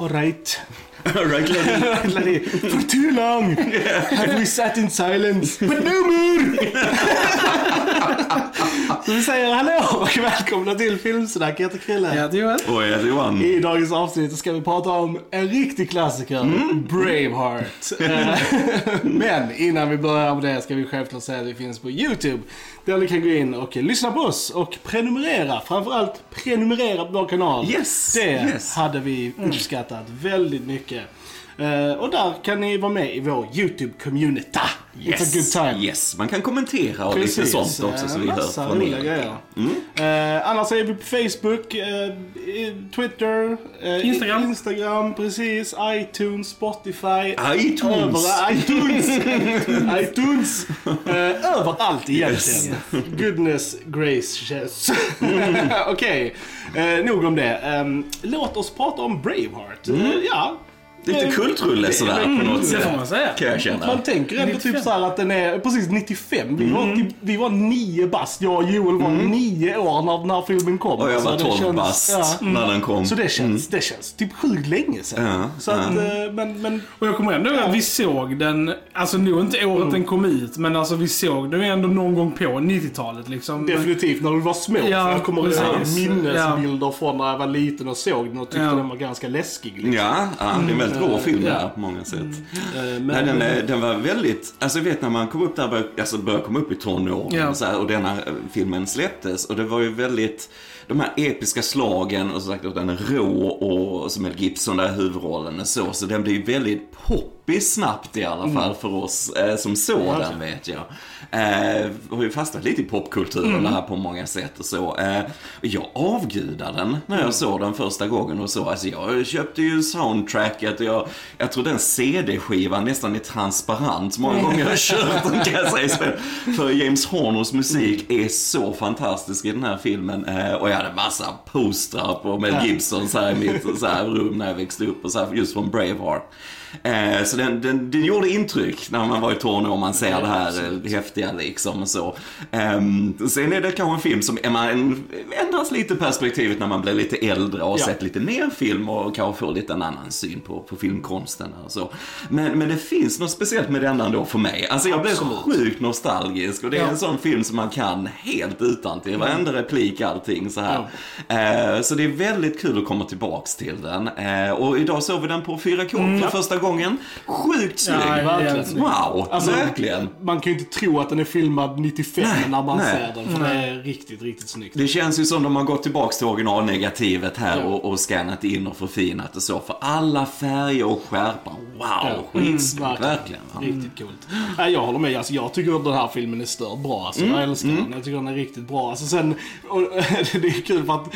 Alright. right, Lenny. Lenny, For too long have we sat in silence, but no more! Så vi säger hallå och välkomna till Filmsnack. Jag heter Krille. Jag heter Joel. Och är det Johan? I dagens avsnitt ska vi prata om en riktig klassiker, Braveheart. Eh, Men innan vi börjar med det ska vi självklart säga att vi finns på YouTube. Där ni kan gå in och lyssna på oss och prenumerera. Framförallt prenumerera på vår kanal. Yes, Det yes. hade vi uppskattat väldigt mycket. Eh, och där kan ni vara med i vår YouTube-community. It's a good time. Yes, man kan kommentera och lite sånt också så vi hör Massa från er. grejer. Eh, annars är vi på Facebook, eh, Twitter, eh, Instagram. Instagram, precis, iTunes, Spotify. iTunes. Över, iTunes! iTunes! Eh, överallt egentligen. Goodness gracious. Okej, eh, nog om det. Ehm, låt oss prata om Braveheart. Eh, ja. Lite Eh, kultrulle sådär på något Det sätt. får man säga. Kan jag känna. man tänker ändå typ 95. så här att den är precis 95. Vi, var, typ, vi var nio bast. Jag och Joel var nio år när den här filmen kom. Och jag var det 12 känns- bast ja. när den kom. Så det känns, det känns typ sjukt länge sedan. Ja, så att, eh, men, men Och jag kommer ändå ihåg att vi såg den, alltså nog inte året den kom ut, men alltså vi såg den ändå någon gång på 90-talet liksom. definitivt när vi var små. Ja, jag kommer ihåg minnesbilder från när jag var liten och såg den och tyckte Ja. den var ganska läskig. Liksom. Ja, ja, det är väldigt rå film där på många sätt. Eh, men, den, den var väldigt, alltså jag vet när man kom upp där, började, alltså började komma upp i tonåren Ja. och, så här, och denna eh, filmen släpptes och det var ju väldigt, de här episka slagen och så sagt och den är rå och som Mel Gibson där i huvudrollen och så, så den blev väldigt poppis snabbt i alla fall för oss eh, som såg den vet jag. Eh, har ju fastnat lite i popkulturen här på många sätt och så. Eh, jag avgudade den när jag såg den första gången och så. Alltså jag köpte ju soundtracket och jag, jag tror den CD-skivan nästan är transparent. Många gånger jag har kört den kan jag säga. För James Horners musik är så fantastisk i den här filmen. Eh, och jag hade massa postrar på Mel Gibson så här i mitt så här, rum när jag växte upp och så här, just från Braveheart. Eh, så den, den, den gjorde intryck när man var i tonår och man ser det här eh, häftiga liksom och så. Ehm, sen är det kanske en film som man ändras lite perspektivet när man blir lite äldre och Ja. sett lite mer film och kanske får lite en annan syn på, på filmkonsten och så. Men, men det finns något speciellt med denna ändå för mig. Alltså jag blev Absolut. sjukt nostalgisk och det är Ja. en sån film som man kan helt utan till varenda replik, allting så här. Eh, så det är väldigt kul att komma tillbaks till den. Eh, och idag såg vi den på 4K för första gången. Sjukt snygg! Ja, verkligen. Wow, Alltså, verkligen. Man kan ju inte tro att den är filmad 95 Nej, när man nej. ser den. För det är riktigt, riktigt snyggt. Det känns ju som de har gått tillbaks till originalnegativet här Ja. och, och scannat in och förfinat och så. För alla färger och skärpan, wow, skitsnyggt. Mm, verkligen. va? Riktigt coolt. Nej, jag håller med. Alltså, jag tycker att den här filmen är stört bra. Alltså, Mm, Jag älskar den. Jag tycker den är riktigt bra. Alltså, sen, och, det är kul för att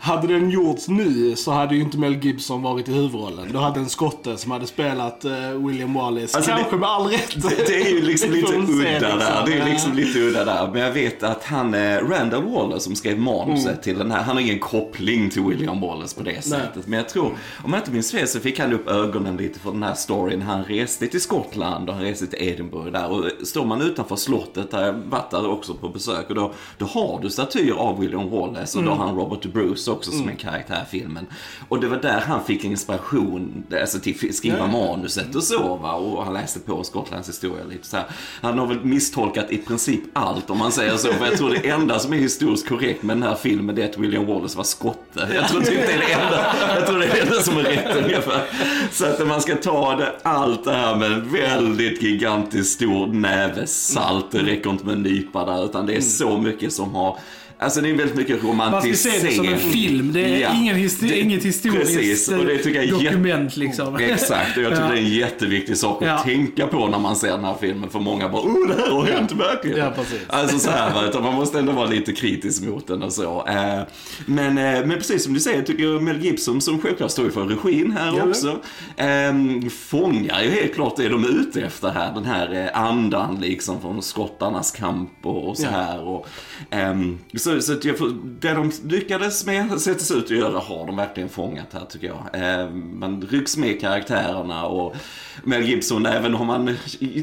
hade den gjorts nu så hade ju inte Mel Gibson varit i huvudrollen. Då hade en skotte som hade spelat eh, William Wallace, Alltså, kanske det- med all rätt. Det, det är ju liksom lite udda där. Det är liksom lite udda där. Men jag vet att han, eh, Randall Wallace som skrev manuset Mm. till den här, han har ingen koppling till William Wallace på det sättet. Men jag tror, om jag inte minns fel så fick han upp ögonen lite för den här storyn. Han reste till Skottland och han reste till Edinburgh där. Och står man utanför slottet, där jag varit där också på besök, och då, då har du statyer av William Wallace och då har han Robert Bruce också som en karaktär i filmen. Och det var där han fick inspiration alltså, till att skriva Ja. manuset och så va. Och han läste på Skottlands historia lite så här. Han har väl misstolkat i princip allt om man säger så. För jag tror det enda som är historiskt korrekt med den här filmen det är att William Wallace var skotte. Jag tror typ det är det enda, jag tror det är det enda som är rätt ungefär. Så att man ska ta det, allt det här med en väldigt gigantiskt stor näve salt. Det räcker inte med en nypa där utan det är så mycket som har Alltså det är väldigt mycket Man ska romantisering. se det som en film. Det är Ja. ingen histori- Det- inget historiskt Precis, och det tycker jag dokument liksom. Exakt, och jag tycker Ja. det är en jätteviktig sak att Ja. tänka på när man ser den här filmen. För många bara, oh det här har hänt verkligen. Ja, precis. Alltså så här, utan man måste ändå vara lite kritisk mot den och så. Eh, Men, eh, men precis som du säger, tycker jag Mel Gibson, som självklart står för regin här Ja, också, eh, fångar ju helt klart det de är ute efter här. Den här eh, andan liksom från skottarnas kamp och, så här. Och, ehm, så så, så får- det de lyckades med, sig ut att göra, har de verkligen fångat här tycker jag. Eh, man rycks med karaktärerna och Mel Gibson, även om han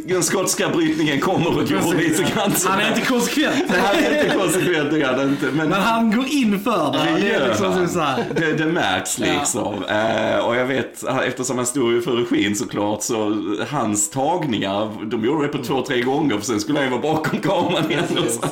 den skotska brytningen kommer och går lite grann så Han är inte konsekvent. Det här är inte konsekvent, det är det inte. Men, Men han går in för det. Det gör är liksom han. så här. Det, det märks liksom. Eh, och jag vet, eftersom han stod ju för regin såklart, så hans tagningar, de gjorde det på två, tre gånger, för sen skulle han ju vara bakom kameran igen. Så.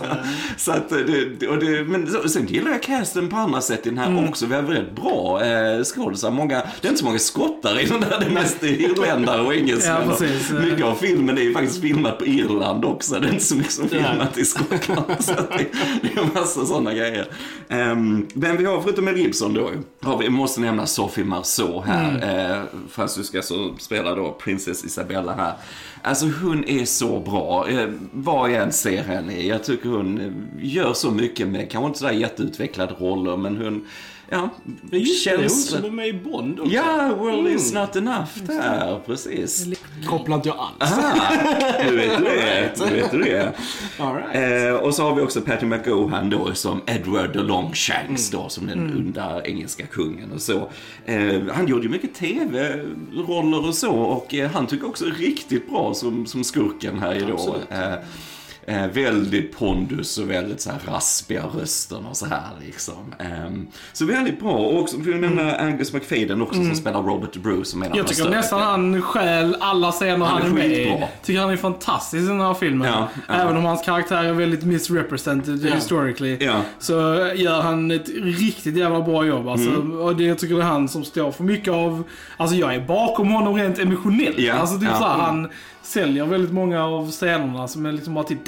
så att det, det- och det, men sen gillar jag casten på andra sätt i den här Mm. också. Vi har väldigt bra eh, skådisar. Många, det är inte så många skottar i den där, det är mest irländare och engelsmän. Ja, precis. Mycket av filmen är ju faktiskt filmat på Irland också. Det är inte så mycket som filmat i Skottland. så det, det är massa sådana grejer. Um, men vi har, förutom Mel Gibson då, har vi, måste nämna Sophie Marceau här. Mm. Eh, fransyska som spelar då Princess Isabella här. Alltså hon är så bra. Eh, vad jag än ser henne i. Jag tycker hon eh, gör så mycket med, kanske inte sådär jätteutvecklade roller, men hon, ja, Men just det, det är hon känns... som är med i Bond också. Ja, World is Mm. not enough där, precis. Kopplar inte jag alls. Ah, nu vet du det. Nu vet du det. All right. Eh, och så har vi också Patty McGohan då som Edward the Longshanks då, som den onda engelska kungen och så. Eh, han gjorde ju mycket tv-roller och så och eh, han tycker också riktigt bra som, som skurken här idag. Absolut. Eh, Eh, väldigt pondus och väldigt så här raspiga rösten och så här liksom. Ehm, så väldigt bra. Och också, får jag nämna Angus McFadden också som spelar Robert Bruce som är Jag tycker nästan han stjäl alla scener Han han, är med i. Tycker han är fantastisk i den här filmen. Ja, ja. Även om hans karaktär är väldigt misrepresented Ja. historically. Ja. Så gör han ett riktigt jävla bra jobb. Alltså, Mm. Och det, jag tycker det är han som står för mycket av... Alltså jag är bakom honom rent emotionellt. Alltså är ja. så här, han säljer väldigt många av scenerna som är liksom bara typ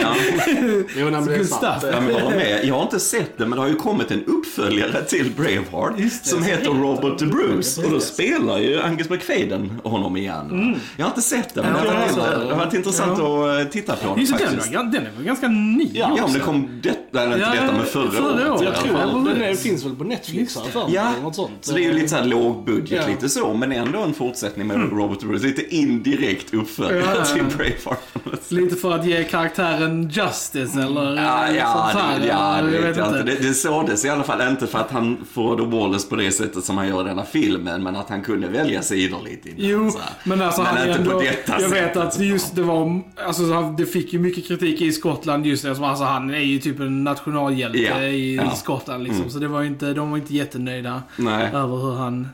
Ja. Jo, nej, men. Ja, men jag håller med. Jag har inte sett det, men det har ju kommit en uppföljare till Braveheart det, som så heter Robert the. Bruce. Och då spelar ju Angus McFadden honom igen. Jag har inte sett det, men Ja, det, har varit, ja, ja. intressant att eh, titta på den så den, faktiskt. var, den är väl ganska ny Ja, Ja, om det kom detta, eller inte Ja, detta, men förra, förra året. Jag tror den är, finns väl på Netflix för mig, Ja, något sånt. så det är ju lite såhär låg budget, Ja. lite så, men ändå en fortsättning med Robert the Bruce. Lite indirekt uppföljare Ja, ja, ja. till Braveheart. Lite för att ge karaktären justice eller Mm. Ja, ja, sånt här, det, ja eller det vet jag inte. Det, det sådes i alla fall inte för att han får då Wallace på det sättet som han gör i denna filmen, men att han kunde välja sidor lite innan. Jo, så men alltså Men han inte ändå, på detta Jag vet att just det var, alltså det fick ju mycket kritik i Skottland just det. Alltså han är ju typ en nationalhjälte Ja, i ja. Mm. Skottland liksom. Så det var inte, de var inte jättenöjda Nej. över hur han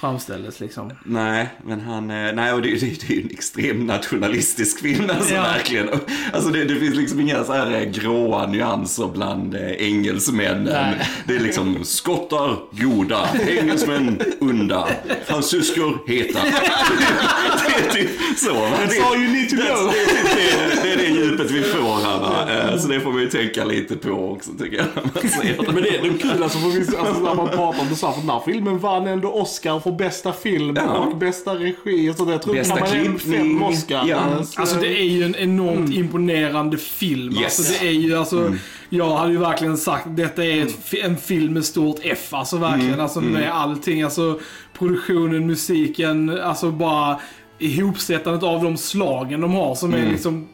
framställdes liksom. Nej, men han, eh, nej och det, det, det är ju en extrem nationalistisk film alltså Ja. verkligen. Alltså det, det finns liksom inga så här eh, gråa nyanser bland eh, engelsmännen. Nej. Det är liksom skottar goda, engelsmän onda, fransyskor heta. det är typ så. Det, all you need to det, know. det, är det, det är det djupet vi får här va. Så det får man ju tänka lite på också tycker jag. Men det är det kul alltså, för vi, alltså när man pratar om det så här, för den här filmen vann ändå Oscar för bästa film Ja. och bästa regi och sånt. Jag tror Bästa klippning. fem Oscar. Ja. Så- Alltså det är ju en enormt imponerande film. Mm. Yes. Mm. Alltså det är ju alltså, jag hade ju verkligen sagt detta är ett, fi- en film med stort F. Alltså verkligen. Mm. Alltså med allting. Alltså produktionen, musiken, alltså bara ihopsättandet av de slagen de har som är liksom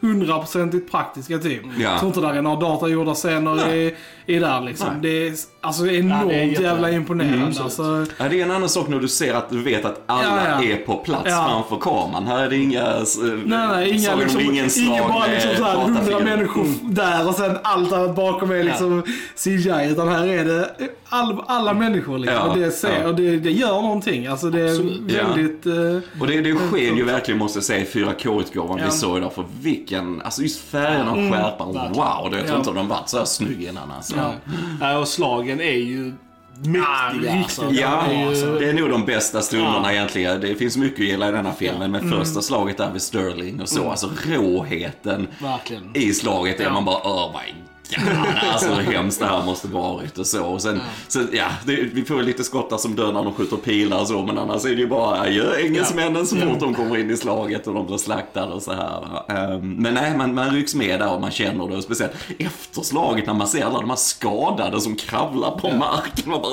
hundraprocentigt praktiska typ. Mm. Ja. Jag tror inte där är några datagjorda scener i, i där liksom. Nej. Det är alltså enormt jätte- jävla imponerande. Mm, alltså, Ja, det är en annan sak när du ser att du vet att alla Ja, ja. är på plats Ja. framför kameran. Här är det inga... eh, Nej, nej, inga, liksom, ingen bara med liksom såhär hundra datafigurer. människor där och sen allt annat bakom är liksom CGI. Utan här är det all, alla människor liksom. Ja, och det, ser, ja. och det, det gör någonting. Alltså det är Absolut. Ja. väldigt... eh, Och det, det sker ju verkligen, måste jag säga, i 4K-utgåvan Ja. vi såg idag. För vilken, alltså just färgerna och skärpan. verkligen. Wow, det, jag tror Ja. inte de varit så här snygg innan alltså. Ja. Ja, och slagen är ju mäktiga. riktigt alltså. Ja, Det är nog de bästa stunderna Ja. egentligen. Det finns mycket att gilla i denna filmen, men första slaget där vid Sterling och så, alltså råheten Verkligen. i slaget är Ja. man bara oh my god. Alltså hur hemskt det här måste varit och så. Och sen, så, ja, det, vi får lite skottar som dör när de skjuter pilar och så, men annars är det ju bara adjö engelsmännen så fort de kommer in i slaget och de blir slaktade och så här. Ehm, men nej, man, man rycks med där och man känner det. Och speciellt efter slaget när man ser alla de här skadade som kravlar på marken. Man bara,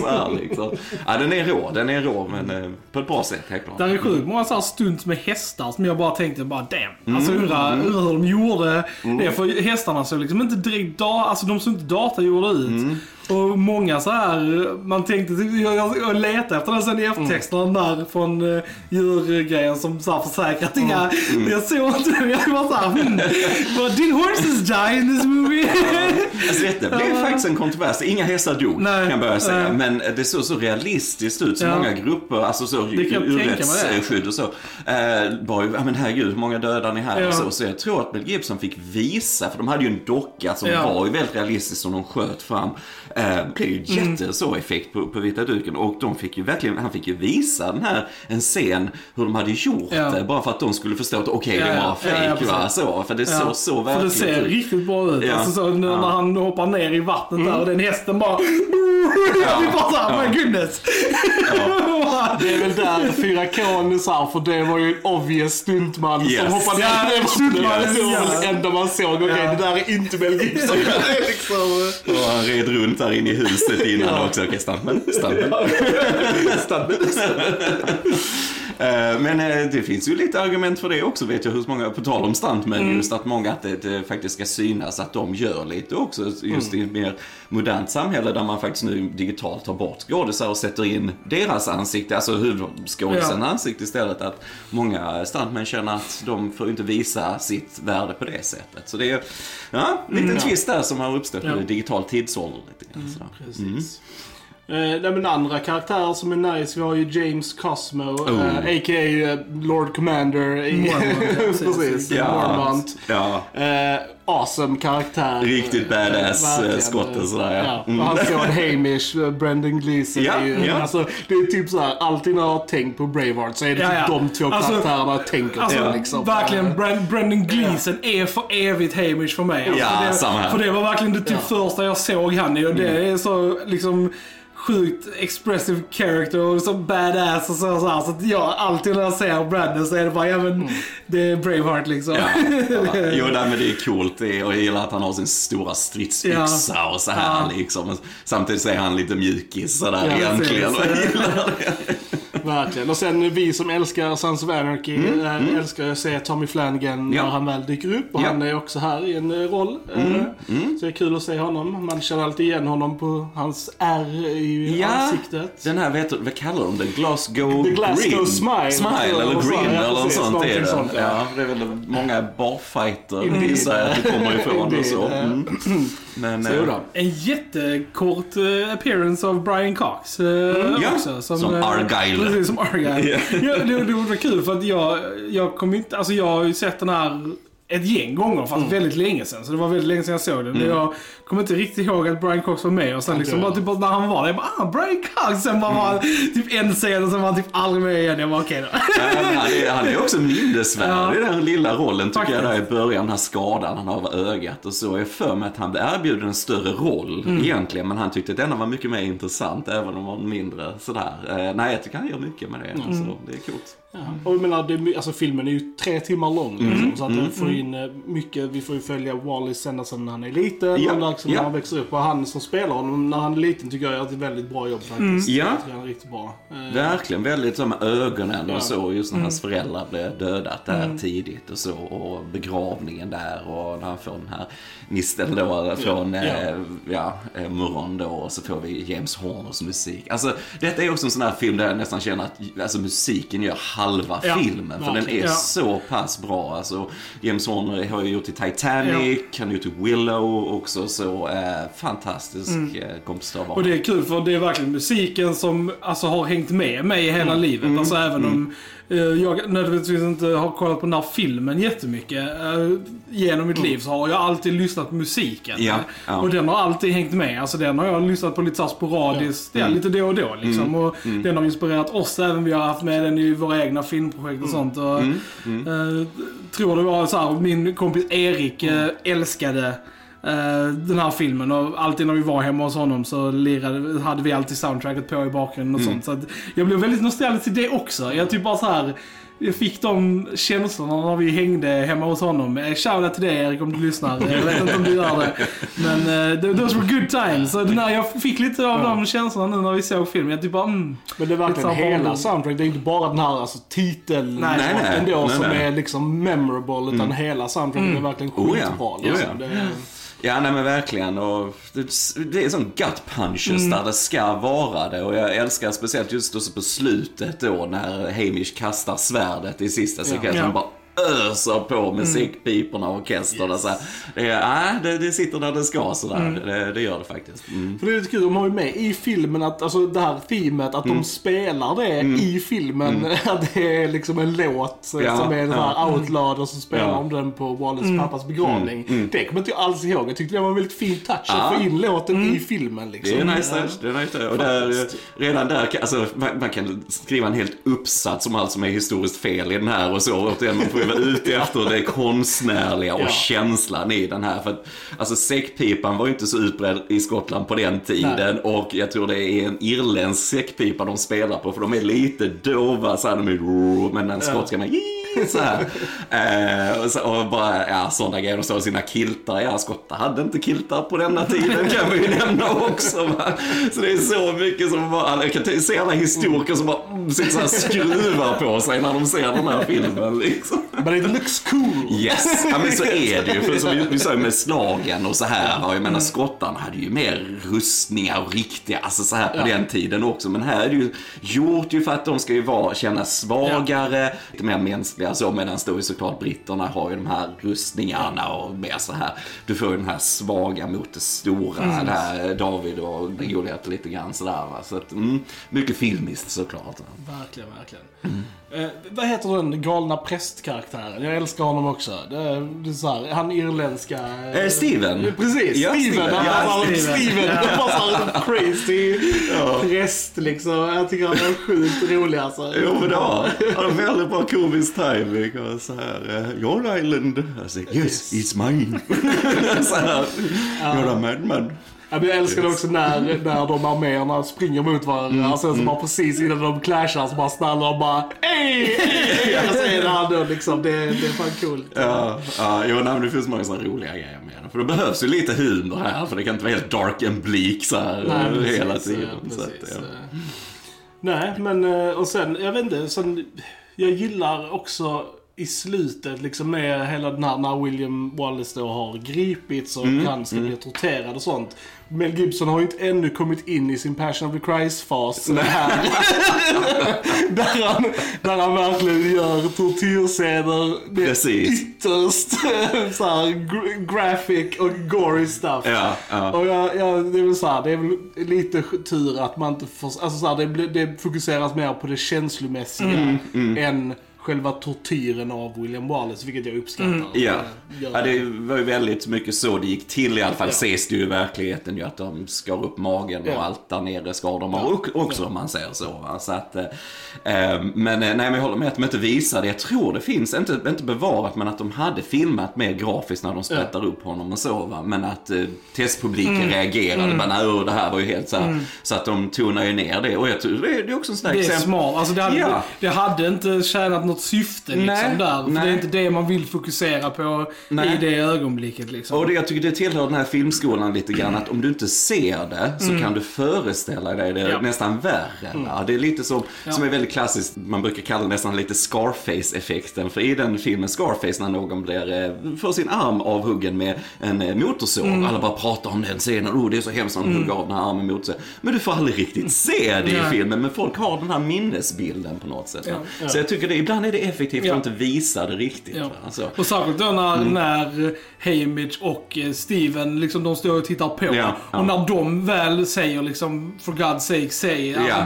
så här, liksom. Ja, den är rå, den är rå, men eh, på ett bra sätt helt klart. Där är sjukt många så här stunts med hästar som jag bara tänkte bara damn. Mm, Alltså undrar undrar hur de gjorde det. För hästarna såg liksom inte direkt da, alltså de såg inte datagjorda ut. Mm. Och många så här, man tänkte, typ- jag, jag, letade efter den sen i eftertexterna Mm. där från uh, djurgrejen som så här att inga, Mm. jag såg inte den, jag var såhär, hmm, but did horses die in this movie? Alltså detta blev faktiskt en kontrovers. Inga hästar dog, Nej, kan jag börja säga. nej. Men det såg så realistiskt ut, så Ja. många grupper, alltså så urrättsskydd och så. Eh, ju, ja men herregud, hur många dödar ni här Ja. och så. Så jag tror att Mel Gibson fick visa, för de hade ju en docka som Ja. var ju väldigt realistisk som de sköt fram. Eh, det blev ju Mm. jätte så effekt på, på vita duken och de fick ju verkligen, han fick ju visa den här, en scen, hur de hade gjort Ja. det. Bara för att de skulle förstå att okej, Ja, det ja. var Ja, fake ja, va, så. För det Ja, såg så För det verkligt ser ut. riktigt bra ut. Ja. Alltså så, när, Ja. när han hoppar ner i vattnet där och den hästen bara... Jag blir bara såhär, my goodness. Det är väl där 4K så här, för det var ju en obvious stuntman Yes. som hoppade Ja, ner i vattnet. stuntmannen, Det var ja. väl det enda man såg. Okej, Ja. det där är inte Mel Gibson. Liksom... Och han red runt där inne i huset innan Ja. också. Okej, stuntman, stuntman. Eh, Men eh, det finns ju lite argument för det också vet jag hos många, på tal om stuntmän Mm. just att många att det, faktiskt ska synas att de gör lite också just Mm. i ett mer modernt samhälle där man faktiskt nu digitalt tar bort skådisar och sätter in deras ansikte, alltså huvudskådisens Ja. ansikte istället. Att många stuntmän känner att de får inte visa sitt värde på det sättet. Så det är ja, en liten twist där som har uppstått Mm. Ja. nu, digital tidsålder lite grann. sådär. Precis. Eh, nej, men andra karaktärer som är nice, vi har ju James Cosmo, Oh. eh, a.k.a. eh, Lord Commander i... Mormont, ja, precis. Precis, Ja. Mormont. Ja, Eh, awesome karaktär. Riktigt badass, verkligen. eh, skotten sådär, ja. ja. Mm. Och hans son Hamish, eh, Brendan Gleeson. Ja, är ju, ja. Alltså, det är typ såhär, alltid när jag har tänkt på Braveheart så är det Ja, typ ja. de två Alltså- karaktärerna jag tänker Alltså, på. Liksom. verkligen, Brand, Brendan Gleeson är för evigt Hamish för mig. Alltså, Ja, för, det, samma här. för det var verkligen det typ första jag såg han i och det Mm. är så liksom sjukt expressive character och så badass och så, så här. Så att jag alltid när jag ser Brandon så är det bara, ja men det är Braveheart liksom. Ja, ja. Jo, nej, men det är coolt. Det är, och jag gillar att han har sin stora stridsyxa och så här Ja. liksom. Samtidigt så är han lite mjukis sådär Ja, egentligen. Och jag gillar det. Verkligen. Och sen vi som älskar Sons of Anarchy eh, älskar att se Tommy Flanagan Mm, Ja. när han väl dyker upp. Och Ja. han är också här i en eh, roll. Eh, Mm, Så det är kul att se honom. Man känner alltid igen honom på hans ärr i Ja. ansiktet. Den här, vet du, vad kallar de den? Glasgow The Glasgow Green? Smile. Smile eller Green ja, eller något sånt är det. sånt, ja. ja, det är väl många barfighter Indeed. Kommer ifrån och så. Mm. Men, Så eh, då. En jättekort eh, appearance av Brian Cox eh, Ja, också. som eh, Argyle. Precis, som Argyle. Ja. ja, det, det var kul för att jag, jag kom inte, alltså jag har ju sett den här ett gäng gånger fast väldigt länge sedan. Så det var väldigt länge sedan jag såg den. Men jag kommer inte riktigt ihåg att Brian Cox var med. Och sen liksom jag. bara typ när han var där, jag bara ah, Brian Cox! Sen bara var han typ en scen och sen var han typ aldrig med igen. Jag bara okej då. Ja, men han, är, han är också minnesvärd Ja. i den lilla rollen tycker jag Faktiskt. där i början, den här skadan han har över ögat och så. Jag är för mig att han blev erbjuden en större roll egentligen, men han tyckte att denna var mycket mer intressant även om han var mindre sådär. Eh, nej, jag tycker han gör mycket med det. Så det är coolt. Ja. Och jag menar, det, alltså, filmen är ju tre timmar lång. Mm. Liksom, så att den får in eh, mycket. Vi får ju följa Wallace ända sedan han är liten. Ja, Och liksom, ja. när han växer upp. Och han som spelar honom när han är liten tycker jag gör ett väldigt bra jobb faktiskt. Ja. Jag tycker han är riktigt bra. Eh, Verkligen, väldigt så med ögonen Ja. och så. Just när hans föräldrar blev dödat där tidigt och så. Och begravningen där och när han får den här nisten då från Ja. eh, ja, eh, Muron då. Och så får vi James Horners musik. Alltså, detta är också en sån här film där jag nästan känner att alltså, musiken gör halva Ja, filmen. För den är. Ja. så pass bra. Alltså, James Horner har ju gjort i Titanic, han har gjort i Willow också. Så eh, fantastisk eh, kompositör var Och det är kul för det är verkligen musiken som alltså, har hängt med mig hela Mm. livet. Alltså även om eh, jag nödvändigtvis inte har kollat på den här filmen jättemycket. Uh, genom mitt liv så har jag alltid lyssnat på musiken. Mm. Ja, ja. Och den har alltid hängt med. Alltså den har jag lyssnat på lite så här sporadiskt, ja. Mm. lite då och då liksom. Och den har inspirerat oss även. Vi har haft med den i våra egna filmprojekt och sånt. Och, eh, tror det var så här, min kompis Erik eh, älskade eh, den här filmen och alltid när vi var hemma hos honom så lirade, hade vi alltid soundtracket på i bakgrunden och sånt. Så att jag blev väldigt nostalgisk till det också. Jag typ bara så här. Jag fick de känslorna när vi hängde hemma hos honom. Eh, Shoutout till dig Erik om du lyssnar. Jag vet inte om du gör det. Men uh, those were good times. Så den här, jag fick lite av de känslorna nu när vi såg filmen. Jag typ bara mm. Men det är verkligen hela barndom. soundtrack. Det är inte bara den här alltså, titeln Nej, nej, nej. ändå Nej, som nej. är liksom memorable. Utan hela soundtracket är verkligen Oh, ja. skitbra. Liksom. ja. Ja, nej men verkligen. Och det, är sån gut punches Mm. där det ska vara det. Och jag älskar speciellt just också på slutet då när Hamish kastar svärdet i sista sekvensen. Ja. Bara öser på musikpiporna och Så här. Det, är, nej, det, det sitter där det ska sådär. Mm. Det, det gör det faktiskt. Mm. För det är lite kul, de har ju med i filmen att, alltså det här teamet, att Mm. de spelar det i filmen. Att det är liksom en låt så- Ja, som är den här ja. Outlaw och så spelar Ja. de den på Wallace pappas begravning. Det kommer inte jag alls ihåg. Jag tyckte det var en väldigt fin touch Ja. att få in låten i filmen liksom. Det är nice touch, det är nice touch. Och där, redan där, alltså, man, man kan skriva en helt uppsats om allt som är historiskt fel i den här och så. Återigen, man får ju vara ute efter det konstnärliga och Ja. känslan i den här. För att, alltså säckpipan var ju inte så utbredd i Skottland på den tiden och jag tror det är en irländsk säckpipa de spelar på för de är lite dova så här, de är, men den skotska med så. Eh, och, så, och bara, ja, sådana grejer. De står sina kiltar. Ja, skottar hade inte kiltar på denna tiden kan vi ju nämna också. Va? Så det är så mycket som bara, jag kan se alla historiker som bara mm, sitter så här skruvar på sig när de ser den här filmen. Liksom. But it looks cool. Yes, ja, men så är det ju. För som vi, vi sa med slagen och så här. Och jag menar skottarna hade ju mer rustningar och riktiga, alltså så här på den tiden också. Men här är det ju gjort ju för att de ska ju vara, kännas svagare, lite mer mänskliga så. Medan då såklart britterna har ju de här rustningarna och mer så här. Du får ju den här svaga mot det stora. Det här David och Goliat lite grann sådär va. Så att, mm, mycket filmiskt såklart. Verkligen, verkligen. Eh, vad heter den galna prästkaraktären? Jag älskar honom också. Det det är så här, han irländska... Eh, Steven. Ja, Precis, Ja, Steven. Steven. Han Ja, Steven. Steven. Han var crazy präst liksom. Jag tycker han är sjukt rolig alltså. Jo men det var, han har väldigt bra komisk timing och så här, uh, your island. Jag säger, yes, it's mine. så här, you're a madman. Ja, men jag älskar också när, när de arméerna springer mot varandra. Och sen så bara precis innan de clashar så bara stannar de bara Ey! ey! Och så är det han då liksom. Det, det är fan coolt. Ja, ja jo, nej, men det finns många sådana roliga grejer med den. För det behövs ju lite humor här, för det kan inte vara helt dark and bleak så här Nej, eh, precis, hela ja, tiden. så att, precis, ja. Nej, men eh, och sen, jag vet inte, sen, jag gillar också i slutet liksom med hela den här när William Wallace då har gripits och Mm, han ska bli torterad och sånt. Mel Gibson har ju inte ännu kommit in i sin Passion of the Christ-fas där, han, där han verkligen gör tortyrscener med Precis. ytterst så här, gr- graphic och gory stuff. Ja, ja. Och jag, jag, det är väl så här, det är väl lite tur att man inte får, alltså så här, det, det fokuseras mer på det känslomässiga Mm, än själva tortyren av William Wallace, vilket jag uppskattar. Mm. Ja. Gör ja, det var ju väldigt mycket så det gick till i alla fall. Ja. Ses det ju i verkligheten ju att de skar upp magen Ja. och allt där nere skar de och- också om man säger så. Va? så att, eh, eh, men eh, nej, men jag håller med att de inte visar det. Jag tror det finns, inte, inte bevarat, men att de hade filmat mer grafiskt när de sprättar upp honom och så. Va? Men att eh, testpubliken Mm. reagerade. Bara, nej, oh, det här var ju helt så här. Så att de tonar ju ner det. Och jag tror det är, det är också en sån här Det är exempel. smart. Alltså det, hade, Ja. det hade inte tjänat något syfte liksom Nej, där. För nej. det är inte det man vill fokusera på Nej. i det ögonblicket liksom. Och det, jag tycker det tillhör den här filmskolan lite grann att om du inte ser det så kan du föreställa dig det Ja. nästan värre. Va? Det är lite som, som är väldigt klassiskt, man brukar kalla det nästan lite Scarface-effekten. För i den filmen Scarface när någon blir, eh, får sin arm avhuggen med en eh, motorsåg. Alla bara pratar om den scenen, oh det är så hemskt när de hugger av den här armen med motorsåg. Men du får aldrig riktigt se det i filmen. Men folk har den här minnesbilden på något sätt. Ja. Så jag tycker det, ibland är det effektivt Ja. att inte visa det riktigt. Ja. Alltså, Och särskilt då när, när Haymitch och eh, Steven, liksom de står och tittar på. Ja, ja. Och när de väl säger liksom, for God's sake, Ja,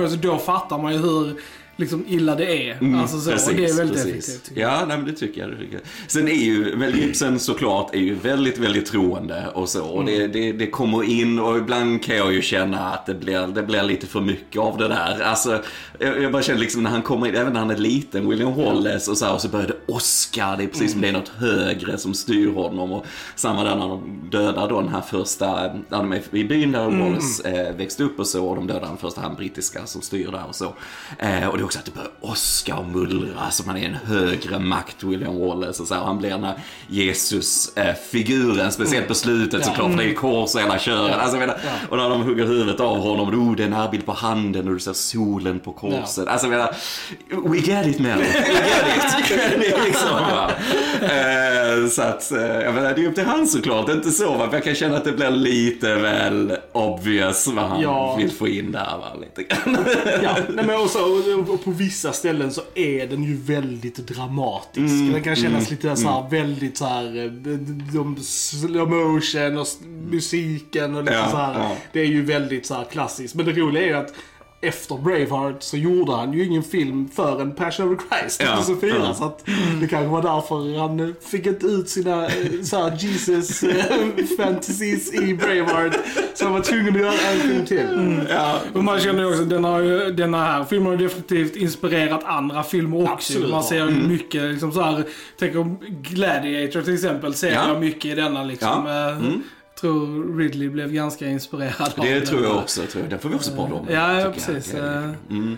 alltså, ja. Då fattar man ju hur liksom, illa det är. Mm, alltså så, och det är väldigt precis. effektivt. Ja, nej, men det tycker jag. Det tycker jag. Sen är ju Mel Gibson såklart är ju väldigt, väldigt troende och så. Och Mm. det, det, det kommer in och ibland kan jag ju känna att det blir, det blir lite för mycket av det där. Alltså, jag, jag bara känner liksom när han kommer in, även när han är liten, William Wallace och så här, och så börjar det åska. Det är precis som det är något högre som styr honom. Och samma där när de dödar då den här första, när de är i byn där Wallace eh, växte upp och så. Och de dödar den första han brittiska som styr där och så. Eh, och det också att det börjar åska och mullra, så man är en högre makt, William Wallace. Och så här, han blir den här Jesus-figuren, speciellt på slutet Ja. såklart, för det är kors och hela kören. Alltså, menar, Och när de hugger huvudet av honom, och oh, det är en närbild på handen och du ser solen på korset. Alltså, jag menar, we get it man, we get it. det är liksom. Eh, så att, eh, jag menar, det är upp till han såklart, det är inte så va. Jag kan känna att det blir lite väl obvious vad han Ja. vill få in där va, lite grann. Ja, nej men också, och på vissa ställen så är den ju väldigt dramatisk. Mm, den kan kännas lite så här, väldigt så här, eh, de slow motion och musiken och lite Ja, så här. ja. Det är ju väldigt så här klassiskt. Men det roliga är ju att efter Braveheart så gjorde han ju ingen film förrän Passion of the Christ Ja, 2004. ja. Så att det kanske var därför han fick inte ut sina eh, så här, Jesus eh, fantasies i Braveheart. Så han var tvungen att göra en film till. ja. Och man känner ju också, den, har ju, den här filmen har ju definitivt inspirerat andra filmer också. Absolut, man ser ju Mm. mycket, liksom så här, tänk om Gladiator till exempel, ser Ja. jag mycket i denna liksom. Ja, Eh, mm. Tror Ridley blev ganska inspirerad av Det den. tror jag också. Tror jag. Den får vi också prata om. Ja, precis. Mm.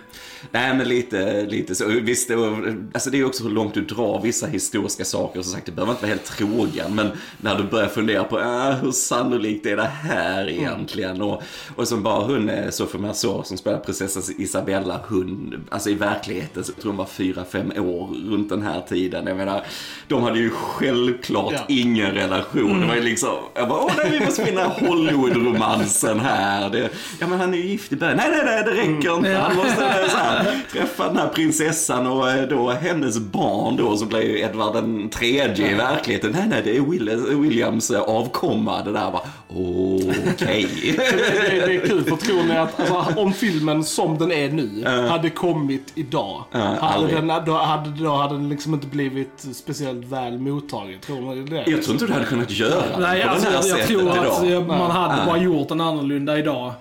Nej, men lite, lite så. Visst, det, var- alltså det är också hur långt du drar vissa historiska saker. Som sagt, det behöver inte vara helt trogen. Men när du börjar fundera på äh, hur sannolikt är det här egentligen? Och, och som bara hon, eh, Sofia Merceau som spelar prinsessan Isabella, hon, alltså i verkligheten så tror jag hon var fyra, fem år runt den här tiden. Jag menar, de hade ju självklart Ja. ingen relation. Det var ju liksom, jag bara, åh vi måste finna Hollywood-romansen här. Det, ja men han är ju gift i början. Nej, nej, nej, det räcker inte. Han måste så här, träffa den här prinsessan och eh, då hennes barn då som ju Edvard den tredje i verkligheten. Nej, nej, det är Will, Williams eh, avkomma. Det där okej. det, det är kul för tron är att alltså, om filmen som den är nu hade kommit idag. Ja, hade, aldrig. den, då, hade, då hade den liksom inte blivit speciellt väl mottagen. Tror man det? Jag tror inte du hade kunnat göra det Nej, alltså, det här jag, jag tror att idag. man hade Nej. bara gjort den annorlunda idag.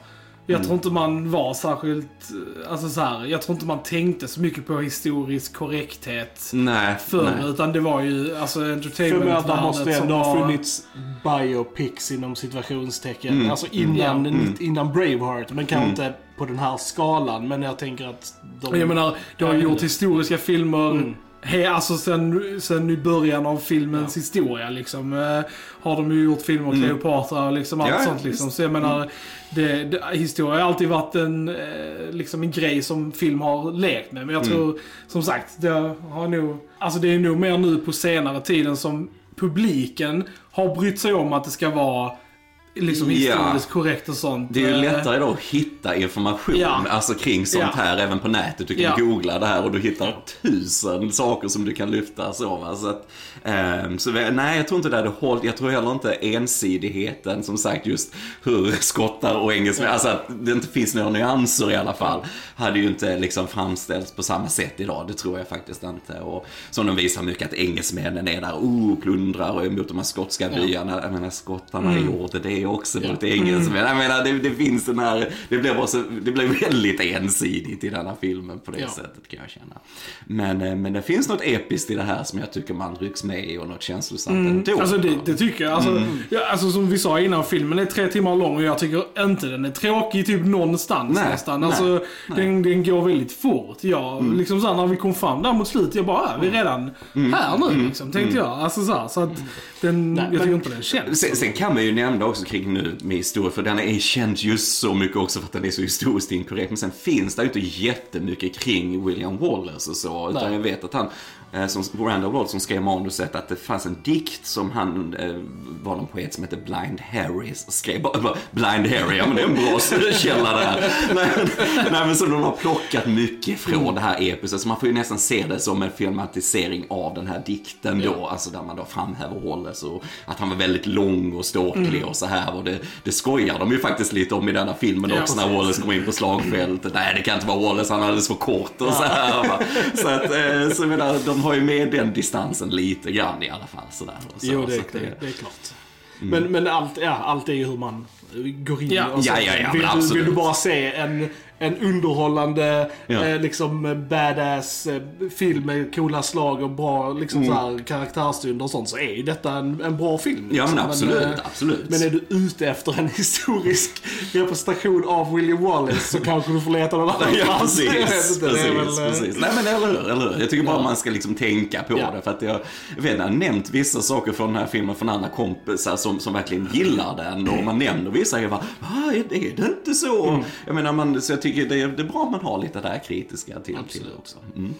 Jag Mm. tror inte man var särskilt, eh, alltså så här, jag tror inte man tänkte så mycket på historisk korrekthet Nej, förr. nej. Utan det var ju, alltså För mig måste ändå ha funnits biopics inom situationstecken. Mm. Alltså innan, innan Braveheart. Men kanske inte på den här skalan. Men jag tänker att de... Jag menar, du har gjort historiska filmer Mm. He, alltså sen, sen i början av filmens historia liksom. Eh, har de ju gjort filmer om Cleopatra och liksom allt Mm. Ja, sånt liksom. Så jag menar, det, det, historia har alltid varit en, eh, liksom en grej som film har lekt med. Men jag Mm. tror, som sagt, det har nog... Alltså det är nog mer nu på senare tiden som publiken har brytt sig om att det ska vara liksom Ja. historiskt korrekt och sånt. Det är ju Eh, lättare då att hitta information Ja. alltså kring sånt Ja. här även på nätet. Du kan Ja. googla det här och du hittar tusen saker som du kan lyfta. Så, va? så, att, ehm, så nej, jag tror inte det hade hållit. Jag tror heller inte ensidigheten, som sagt, just hur skottar och engelsmän, alltså att det inte finns några nyanser i alla fall, hade ju inte liksom framställts på samma sätt idag. Det tror jag faktiskt inte. Och som de visar mycket att engelsmännen är där, oh, plundrar och emot de här skotska byarna. Jag menar, skottarna gjorde det också mot engelsmän. Jag menar, det, det finns den här, det blev, bara så, det blev väldigt ensidigt i den här filmen på det Ja. sättet kan jag känna. Men, eh, men det finns något episkt i det här som jag tycker man rycks med i och något känslosamt ändå. Alltså det, det tycker jag. Alltså, Mm. ja, alltså som vi sa innan, filmen är tre timmar lång och jag tycker inte den är tråkig typ någonstans Nej, nästan. nej, Alltså, Den, den går väldigt fort. Ja, Mm. liksom så här, när vi kom fram där mot slutet, jag bara, "Ah, vi är redan Mm. här nu liksom, tänkte jag. Alltså så, här, så att den, Nej, jag tycker inte den känns. Sen, sen kan man ju nämna också kring nu med historia, för den är känd just så mycket också för att den är så historiskt inkorrekt. Men sen finns det ju inte jättemycket kring William Wallace och så. Utan Nej. jag vet att han, som Randall Wall som skrev manuset, att det fanns en dikt som han, eh, var någon poet som hette Blind Harry, skrev bara, Blind Harry, ja men det är en bra källa där. Men- nej men så de har plockat mycket från det här episet, så man får ju nästan se det som en filmatisering av den här dikten då, alltså där man då framhäver Wallace och att han var väldigt lång och ståtlig och så här och det, det skojar de ju faktiskt lite om i denna filmen Ja, också när. Wallace kommer in på slagfältet. Nej, det kan inte vara Wallace, han är alldeles för kort och så här. va. Så att, eh, så menar, de har ju med den distansen lite grann i alla fall. Så där, och så, Jo, det, så att det, det är klart. Men, men allt, ja, allt är ju hur man går in Ja. och så. Ja, ja, ja, vill, du, vill du bara se en, en underhållande, Ja. eh, liksom eh, badass eh, film med coola slag och bra liksom, så här, karaktärsstunder och sånt så är ju detta en, en bra film. Mm. Ja liksom. men absolut, eh, absolut. Men är du ute efter en historisk representation av William Wallace så kanske du får leta någon annanstans. Ja, precis. Precis, väl, precis. Nej men eller hur, eller hur. Jag tycker bara man ska liksom tänka på Ja. det. För att jag, jag vet, jag har nämnt vissa saker från den här filmen från andra kompisar som, som verkligen gillar den. Och man nämner vissa och jag bara, ah, är det, är det inte så? Mm. Jag menar, man, så jag tycker det är, det är bra att man har lite det här kritiska till, till det också. Mm.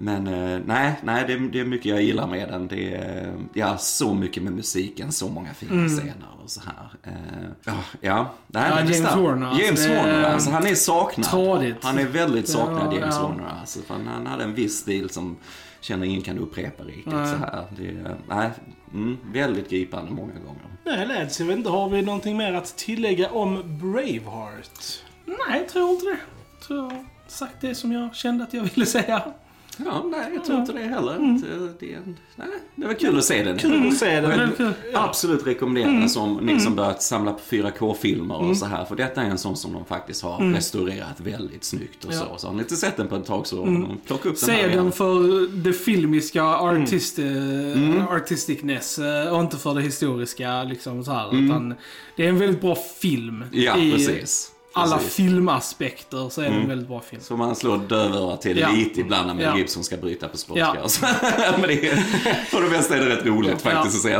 Men eh, nej, nej det, är, det är mycket jag gillar med den. Det är ja, så mycket med musiken, så många fina Mm. scener och så här. Eh, ja, ja, nej, Ja, det James stämmer. Horner, alltså, James det Horner, alltså, han är saknad. Tradigt. Han är väldigt saknad, Ja, James ja. Horner. Alltså, för han, hade en viss stil som känner ingen kan upprepa riktigt så här. Det, nej, mm, väldigt gripande många gånger. Nej, lads, jag vet inte, har vi någonting mer att tillägga om Braveheart? Nej, jag tror inte det. Jag tror jag sagt det som jag kände att jag ville säga. Ja, nej, jag tror inte det heller. Det, det, nej, det var kul att se den. Kul att se den. Kul. Absolut rekommendera den som ni som börjat samla på 4K-filmer och så här. För detta är en sån som de faktiskt har restaurerat väldigt snyggt och så. Så har ni inte sett den på ett tag så plocka upp den här Se igen. den för det filmiska artist, eh, artisticness eh, och inte för det historiska. Liksom, så här, utan det är en väldigt bra film. Ja, I precis. Alla Precis. filmaspekter så är det en väldigt bra film. Så man slår dövörat till Ja. lite ibland när Mel Ja. Gibson ska bryta på skotska. Ja. Men det är, för det mesta är det rätt roligt faktiskt att se.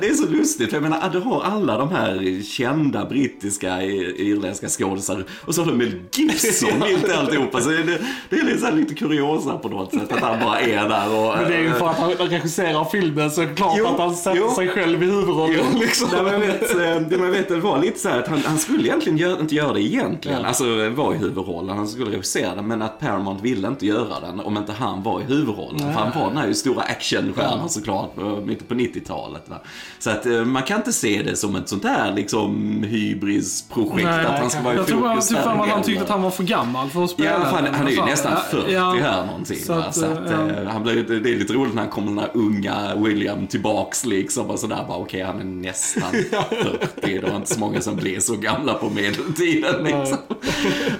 Det är så lustigt, för jag menar, du har alla de här kända brittiska, irländska skådisar och så har du Mel Gibson mitt i alltihopa. Så det, det är här lite kuriosa på något sätt, att han bara är där och... Men det är ju för att han regisserar filmen så är det klart Jo, att han sätter jo. sig själv i huvudrollen. Jo, liksom. Nej, men jag vet, eh, det, man vet, det var lite så här att han, han skulle egentligen gör, inte göra det egentligen. Ja. Alltså vara i huvudrollen. Han skulle regissera den men att Paramount ville inte göra den om inte han var i huvudrollen. För han var den här stora actionstjärnan Ja. såklart mitt på 90-talet. Va? Så att eh, man kan inte se det som ett sånt där liksom hybrisprojekt Nej, att han ska vara i Jag tror fokus typ där för att han tyckte att han var för gammal för att spela Ja, fan, den. han är ju Fan, nästan ja, 40 ja. här någonting. Så att, Så att, ja. eh, han blir, det är lite roligt när han kommer den här unga William tillbaks liksom och sådär bara okej han är nästan 40. Det var inte så många som blev så gamla på medeltiden liksom.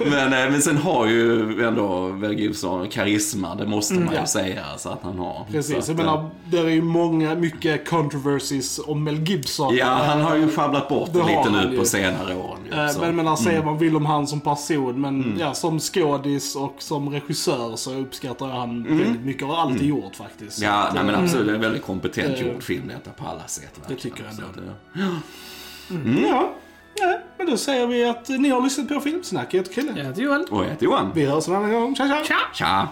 Men, eh, men sen har ju ändå Mel Gibson karisma, det måste man ju ja. säga så att han har. Precis, så jag att, menar, det är ju många, mycket controversies om Mel Gibson. Ja, han har ju sjabblat bort det Det lite nu ju. på senare år. ju, Eh. Men man säger Mm. man vill om han som person, men ja, som skådis och som regissör så uppskattar jag han väldigt mycket och har alltid gjort faktiskt. Mm. Ja, att, nej, men eh, absolut. Det är en väldigt kompetent Eh, gjord film detta på alla sätt. verkligen. tycker jag ändå. att, eh, Ja, ja, men då säger vi att ni har lyssnat på Filmsnack. Jag heter Chrille. Jag heter Joel. Och jag heter Johan. Vi hörs en annan gång. Tja, tja! Tja! Tja!